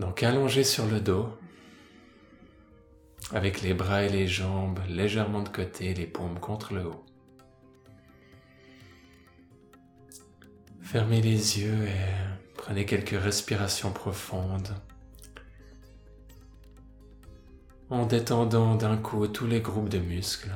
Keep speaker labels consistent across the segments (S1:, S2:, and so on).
S1: Donc allongé sur le dos, avec les bras et les jambes légèrement de côté, les paumes contre le haut. Fermez les yeux et prenez quelques respirations profondes en détendant d'un coup tous les groupes de muscles.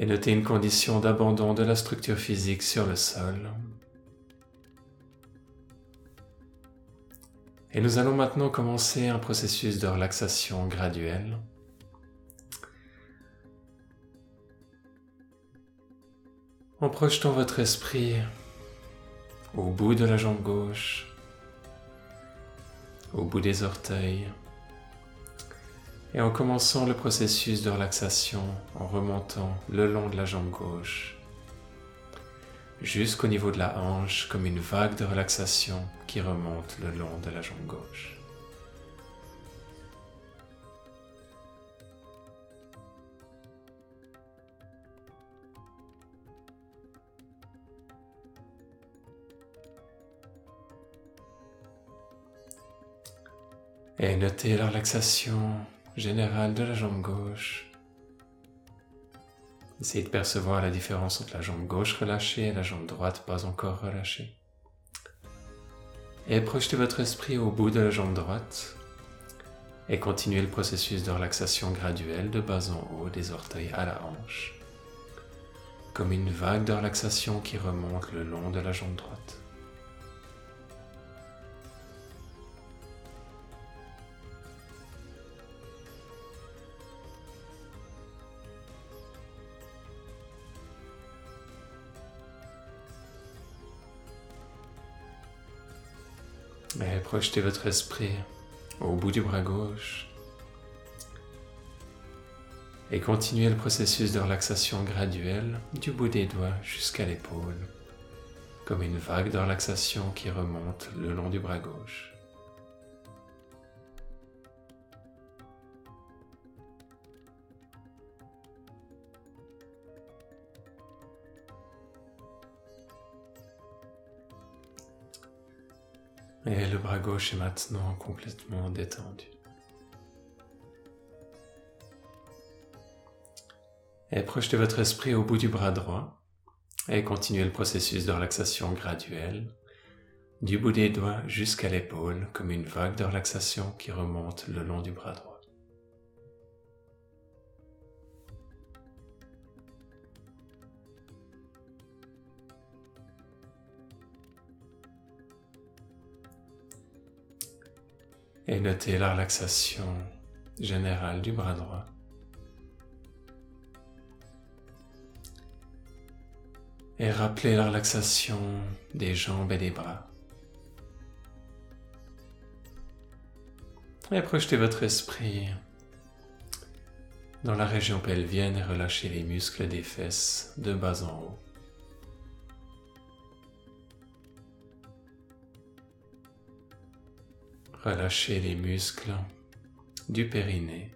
S1: Et notez une condition d'abandon de la structure physique sur le sol. Et nous allons maintenant commencer un processus de relaxation graduelle. En projetant votre esprit au bout de la jambe gauche, au bout des orteils, et en commençant le processus de relaxation en remontant le long de la jambe gauche jusqu'au niveau de la hanche comme une vague de relaxation qui remonte le long de la jambe gauche. Et notez la relaxation générale de la jambe gauche. Essayez de percevoir la différence entre la jambe gauche relâchée et la jambe droite pas encore relâchée. Et projetez votre esprit au bout de la jambe droite et continuez le processus de relaxation graduelle de bas en haut des orteils à la hanche, comme une vague de relaxation qui remonte le long de la jambe droite. Et projetez votre esprit au bout du bras gauche. Et continuez le processus de relaxation graduelle du bout des doigts jusqu'à l'épaule, comme une vague de relaxation qui remonte le long du bras gauche. Et le bras gauche est maintenant complètement détendu. Et projetez votre esprit au bout du bras droit et continuez le processus de relaxation graduelle du bout des doigts jusqu'à l'épaule comme une vague de relaxation qui remonte le long du bras droit. Et notez la relaxation générale du bras droit. Et rappelez la relaxation des jambes et des bras. Et projetez votre esprit dans la région pelvienne et relâchez les muscles des fesses de bas en haut. Relâchez les muscles du périnée,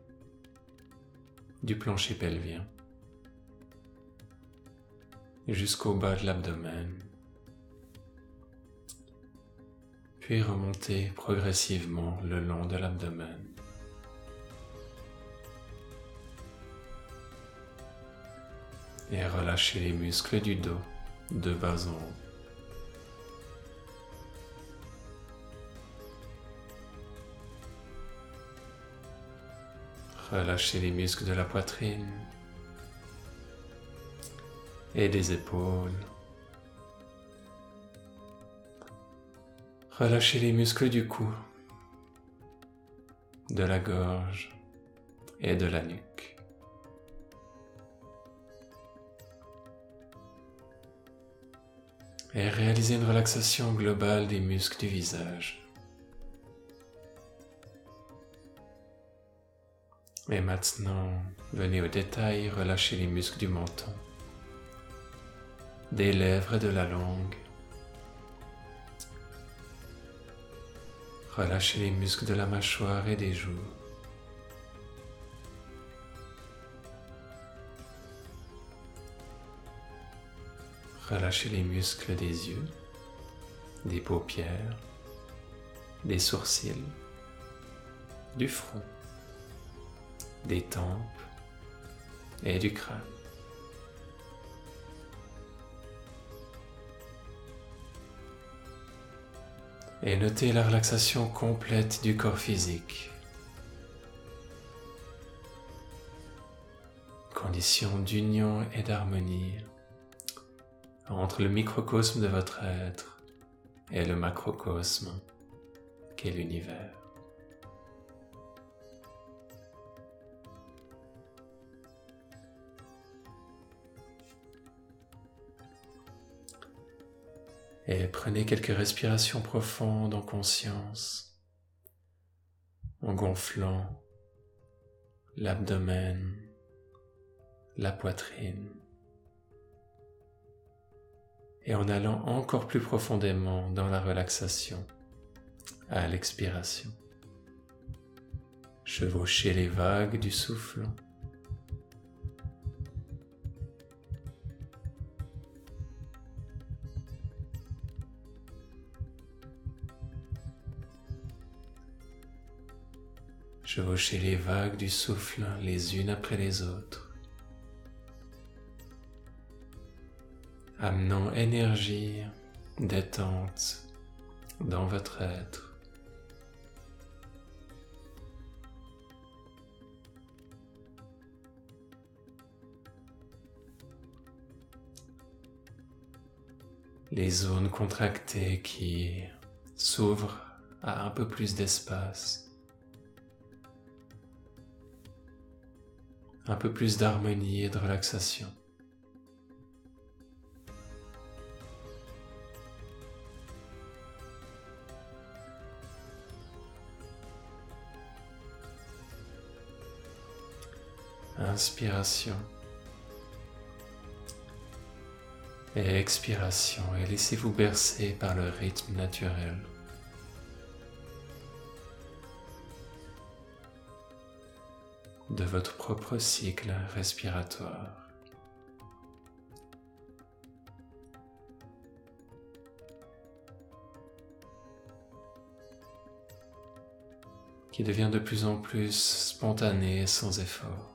S1: du plancher pelvien, jusqu'au bas de l'abdomen, puis remontez progressivement le long de l'abdomen. Et relâchez les muscles du dos de bas en haut. Relâchez les muscles de la poitrine et des épaules. Relâchez les muscles du cou, de la gorge et de la nuque. Et réalisez une relaxation globale des muscles du visage. Et maintenant, venez au détail, relâchez les muscles du menton, des lèvres et de la langue. Relâchez les muscles de la mâchoire et des joues. Relâchez les muscles des yeux, des paupières, des sourcils, du front, des tempes et du crâne. Et notez la relaxation complète du corps physique. Condition d'union et d'harmonie entre le microcosme de votre être et le macrocosme qu'est l'univers. Et prenez quelques respirations profondes en conscience, en gonflant l'abdomen, la poitrine et en allant encore plus profondément dans la relaxation à l'expiration. Chevauchez les vagues du souffle. Chevauchez les vagues du souffle les unes après les autres. amenant énergie, détente dans votre être. Les zones contractées qui s'ouvrent à un peu plus d'espace, un peu plus d'harmonie et de relaxation. Inspiration. Et expiration. Et laissez-vous bercer par le rythme naturel. De votre propre cycle respiratoire. qui devient de plus en plus spontané et sans effort.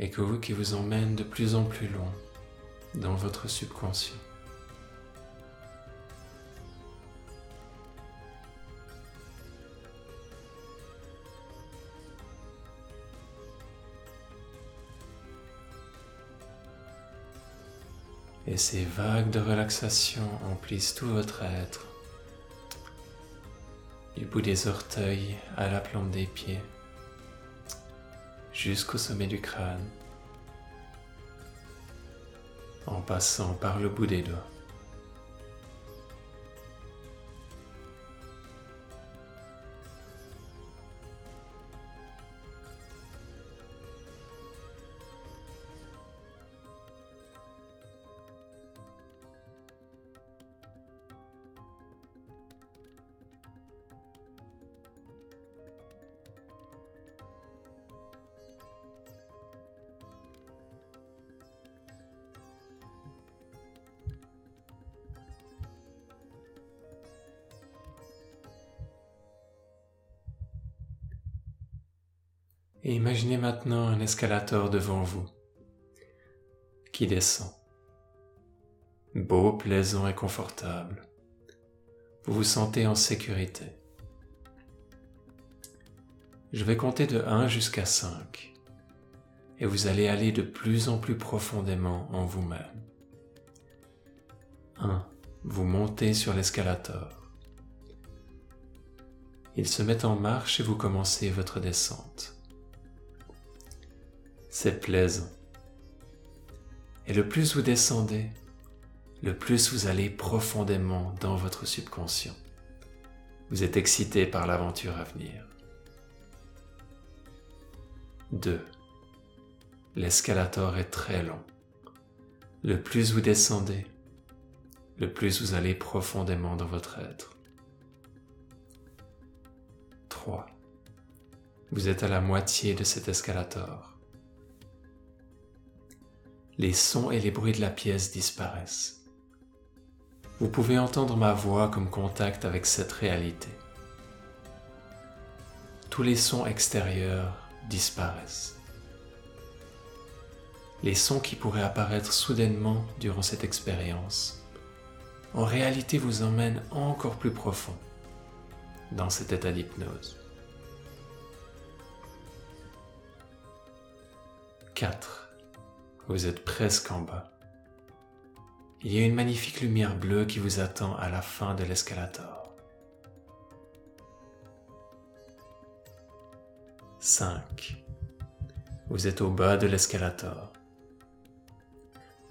S1: et que vous qui vous emmène de plus en plus loin dans votre subconscient. Et ces vagues de relaxation emplissent tout votre être, du bout des orteils à la plante des pieds jusqu'au sommet du crâne, en passant par le bout des doigts. Et imaginez maintenant un escalator devant vous qui descend. Beau, plaisant et confortable. Vous vous sentez en sécurité. Je vais compter de 1 jusqu'à 5 et vous allez aller de plus en plus profondément en vous-même. 1. Vous montez sur l'escalator. Il se met en marche et vous commencez votre descente c'est plaisant. Et le plus vous descendez, le plus vous allez profondément dans votre subconscient. Vous êtes excité par l'aventure à venir. 2. L'escalator est très long. Le plus vous descendez, le plus vous allez profondément dans votre être. 3. Vous êtes à la moitié de cet escalator. Les sons et les bruits de la pièce disparaissent. Vous pouvez entendre ma voix comme contact avec cette réalité. Tous les sons extérieurs disparaissent. Les sons qui pourraient apparaître soudainement durant cette expérience, en réalité vous emmènent encore plus profond dans cet état d'hypnose. 4. Vous êtes presque en bas. Il y a une magnifique lumière bleue qui vous attend à la fin de l'escalator. 5. Vous êtes au bas de l'escalator.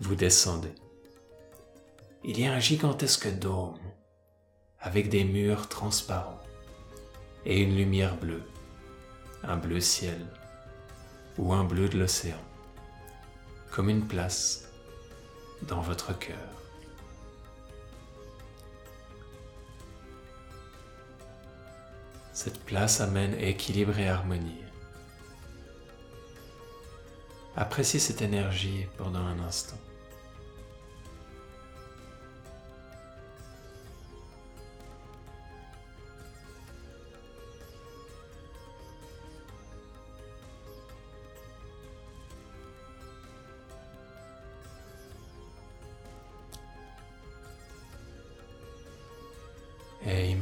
S1: Vous descendez. Il y a un gigantesque dôme avec des murs transparents et une lumière bleue, un bleu ciel ou un bleu de l'océan, comme une place dans votre cœur. Cette place amène équilibre et harmonie. Appréciez cette énergie pendant un instant.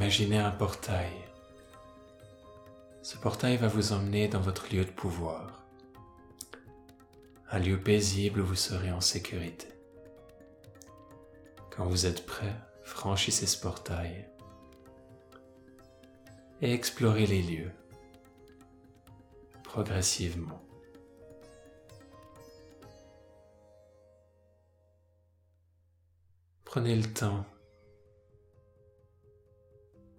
S1: Imaginez un portail. Ce portail va vous emmener dans votre lieu de pouvoir, un lieu paisible où vous serez en sécurité. Quand vous êtes prêt, franchissez ce portail et explorez les lieux progressivement. Prenez le temps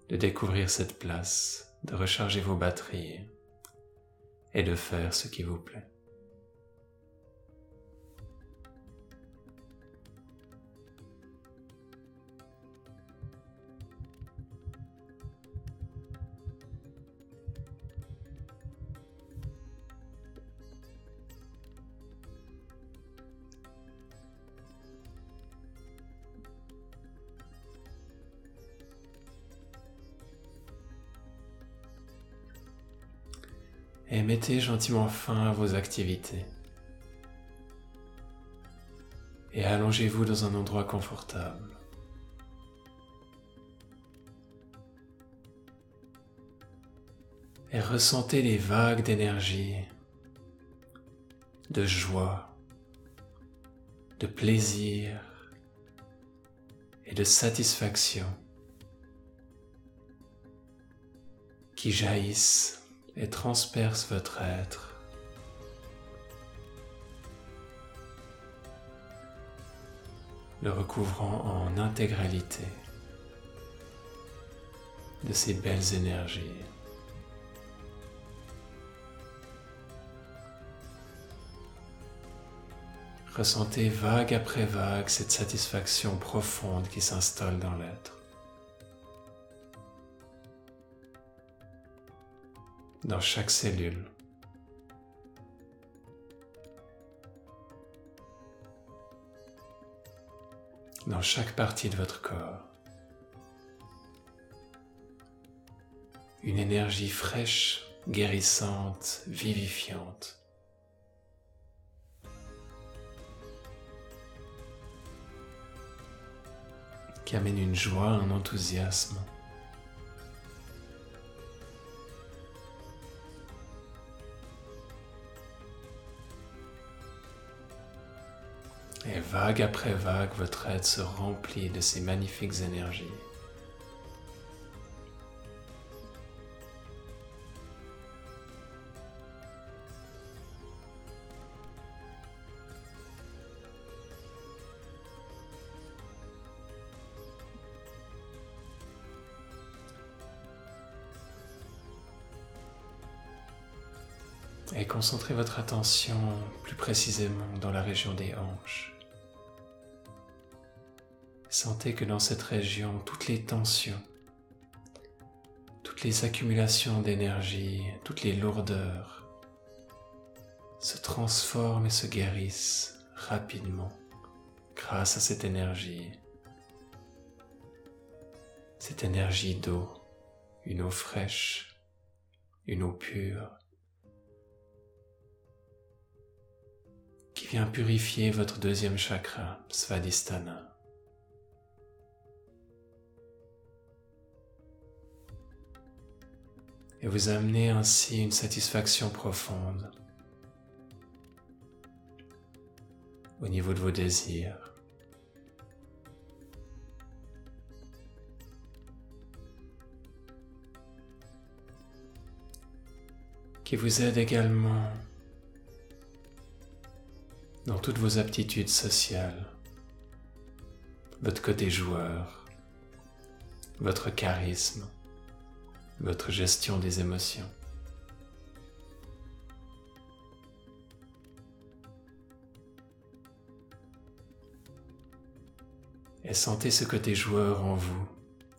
S1: de découvrir cette place, de recharger vos batteries et de faire ce qui vous plaît. Mettez gentiment fin à vos activités. Et allongez-vous dans un endroit confortable. Et ressentez les vagues d'énergie, de joie, de plaisir et de satisfaction qui jaillissent et transperce votre être. le recouvrant en intégralité de ces belles énergies. Ressentez vague après vague cette satisfaction profonde qui s'installe dans l'être. Dans chaque cellule. dans chaque partie de votre corps. Une énergie fraîche, guérissante, vivifiante. qui amène une joie, un enthousiasme. vague après vague, votre être se remplit de ces magnifiques énergies. et concentrez votre attention plus précisément dans la région des hanches. Sentez que dans cette région, toutes les tensions, toutes les accumulations d'énergie, toutes les lourdeurs se transforment et se guérissent rapidement grâce à cette énergie. Cette énergie d'eau, une eau fraîche, une eau pure, qui vient purifier votre deuxième chakra, Svadhisthana. Et vous amenez ainsi une satisfaction profonde au niveau de vos désirs. qui vous aide également dans toutes vos aptitudes sociales, votre côté joueur, votre charisme, votre gestion des émotions. Et sentez ce côté joueur en vous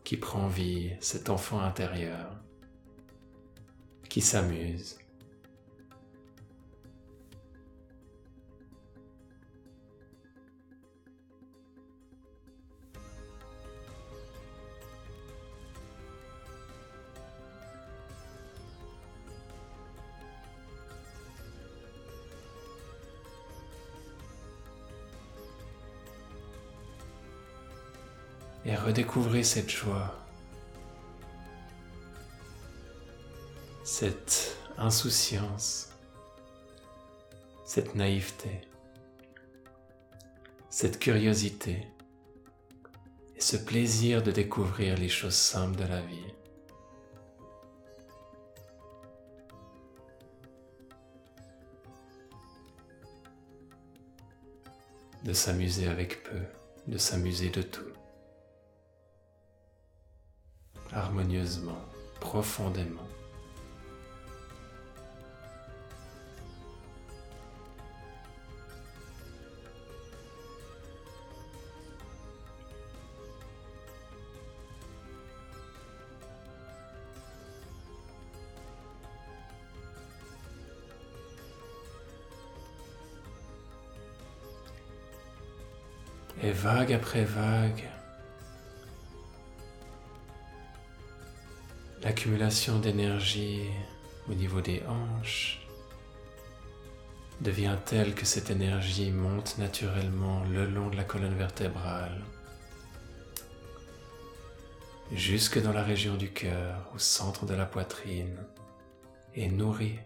S1: qui prend vie, cet enfant intérieur, qui s'amuse, et redécouvrez cette joie, cette insouciance, cette naïveté, cette curiosité et ce plaisir de découvrir les choses simples de la vie. de s'amuser avec peu, de s'amuser de tout. Harmonieusement, profondément. Et vague après vague, l'accumulation d'énergie au niveau des hanches devient telle que cette énergie monte naturellement le long de la colonne vertébrale jusque dans la région du cœur, au centre de la poitrine, et nourrit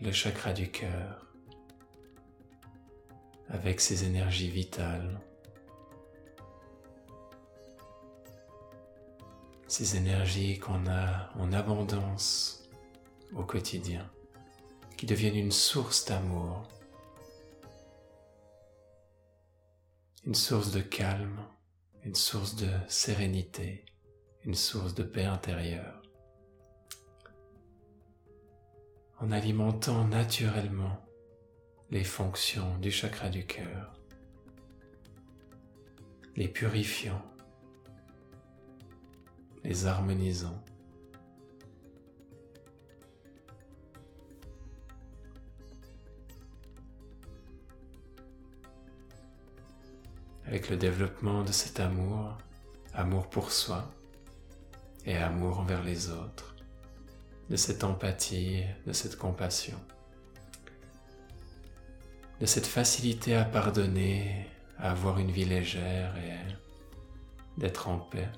S1: le chakra du cœur avec ses énergies vitales. Ces énergies qu'on a en abondance au quotidien, qui deviennent une source d'amour, une source de calme, une source de sérénité, une source de paix intérieure. En alimentant naturellement les fonctions du chakra du cœur, les purifiant les harmonisant. Avec le développement de cet amour, amour pour soi et amour envers les autres, de cette empathie, de cette compassion, de cette facilité à pardonner, à avoir une vie légère et d'être en paix.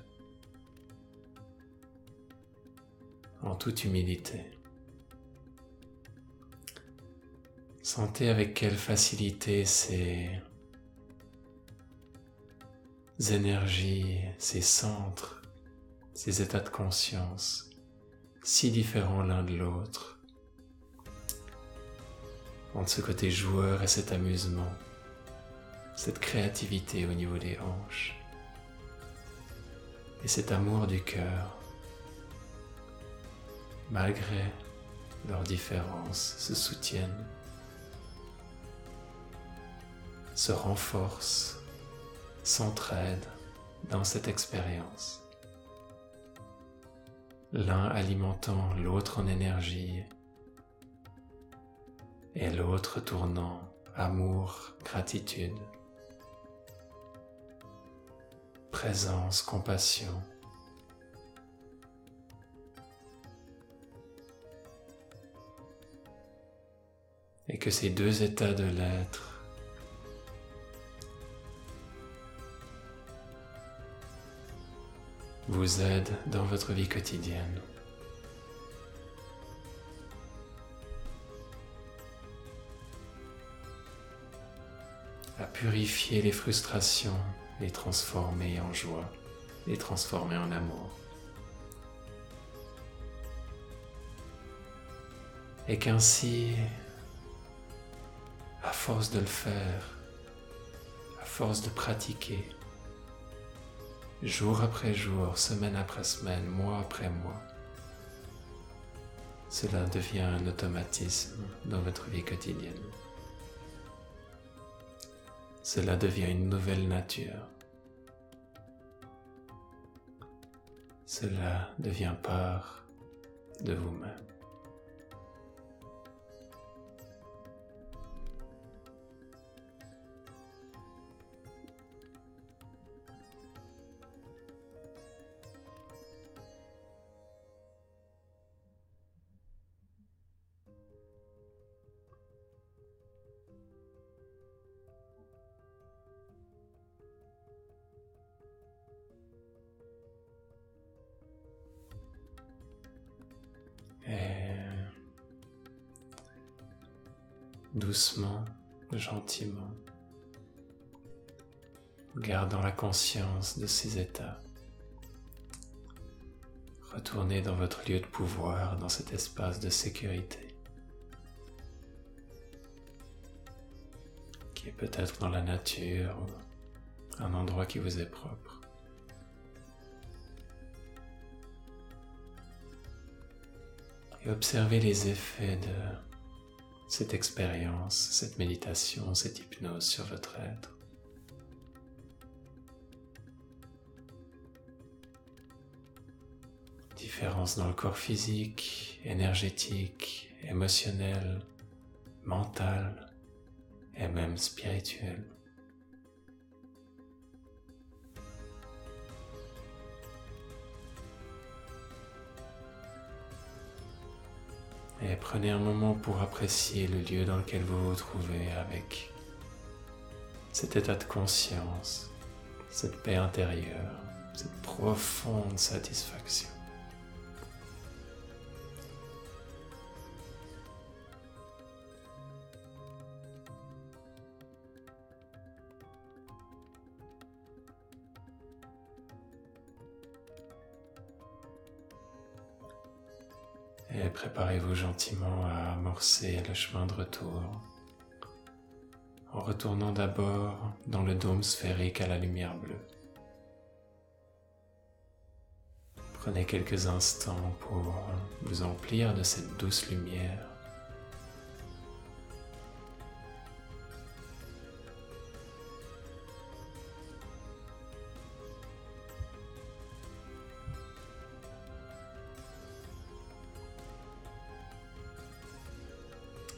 S1: En toute humilité. Sentez avec quelle facilité ces énergies, ces centres, ces états de conscience, si différents l'un de l'autre, entre ce côté joueur et cet amusement, cette créativité au niveau des hanches et cet amour du cœur malgré leurs différences se soutiennent, se renforcent, s'entraident dans cette expérience. L'un alimentant l'autre en énergie et l'autre tournant amour, gratitude, présence, compassion. Et que ces deux états de l'être vous aident dans votre vie quotidienne. à purifier les frustrations, les transformer en joie, les transformer en amour. Et qu'ainsi, force de le faire, à force de pratiquer, jour après jour, semaine après semaine, mois après mois, cela devient un automatisme dans votre vie quotidienne cela devient une nouvelle nature. Cela devient part de vous-même. Doucement, gentiment, gardant la conscience de ces états. Retournez dans votre lieu de pouvoir, dans cet espace de sécurité, qui est peut-être dans la nature un endroit qui vous est propre. Et observez les effets de cette expérience, cette méditation, cette hypnose sur votre être. Différence dans le corps physique, énergétique, émotionnel, mental et même spirituel. Et prenez un moment pour apprécier le lieu dans lequel vous vous trouvez avec cet état de conscience, cette paix intérieure, cette profonde satisfaction. Et préparez-vous gentiment à amorcer le chemin de retour en retournant d'abord dans le dôme sphérique à la lumière bleue. Prenez quelques instants pour vous emplir de cette douce lumière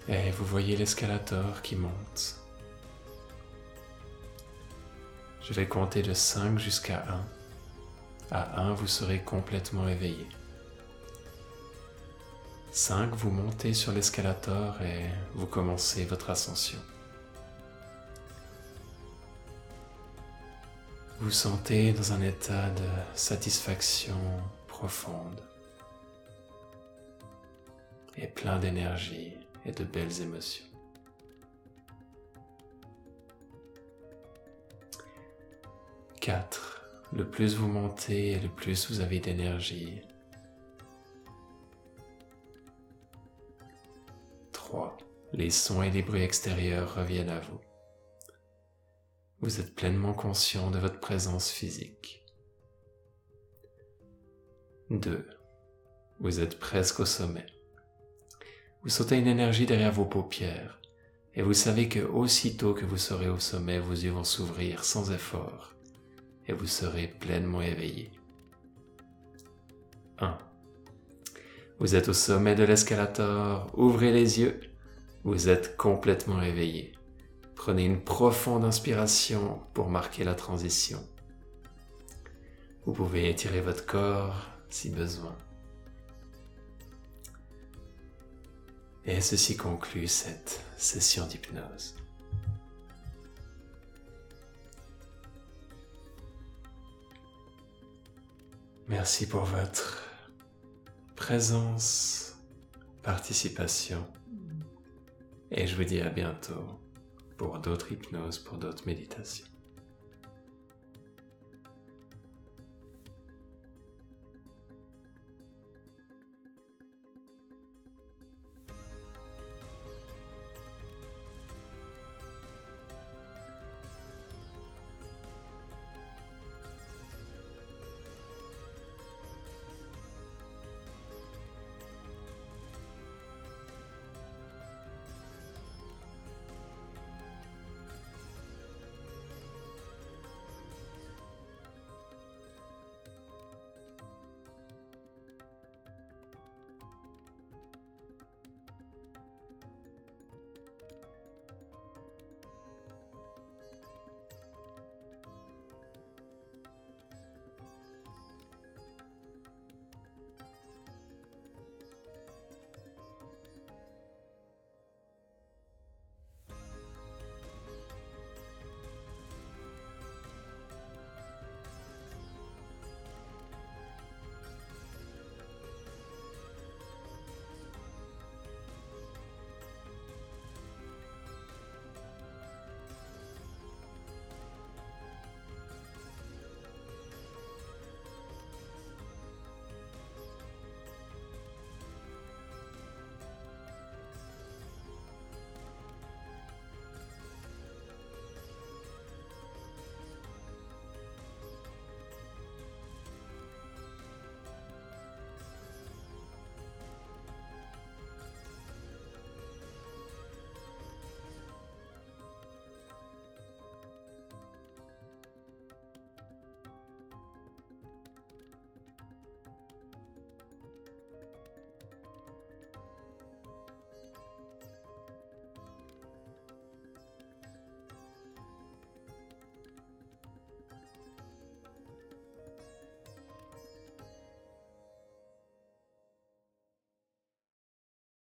S1: Et vous voyez l'escalator qui monte. Je vais compter de 5 jusqu'à 1. À 1, vous serez complètement éveillé. 5, vous montez sur l'escalator et vous commencez votre ascension. Vous sentez dans un état de satisfaction profonde et plein d'énergie et de belles émotions. Quatre. Le plus vous montez et le plus vous avez d'énergie. Trois. Les sons et les bruits extérieurs reviennent à vous. Vous êtes pleinement conscient de votre présence physique. 2. Vous êtes presque au sommet. Vous sentez une énergie derrière vos paupières et vous savez que aussitôt que vous serez au sommet, vos yeux vont s'ouvrir sans effort et vous serez pleinement éveillé. 1. Vous êtes au sommet de l'escalator, ouvrez les yeux, vous êtes complètement éveillé. Prenez une profonde inspiration pour marquer la transition. Vous pouvez étirer votre corps si besoin. Et ceci conclut cette session d'hypnose. Merci pour votre présence, participation. Et je vous dis à bientôt pour d'autres hypnoses, pour d'autres méditations.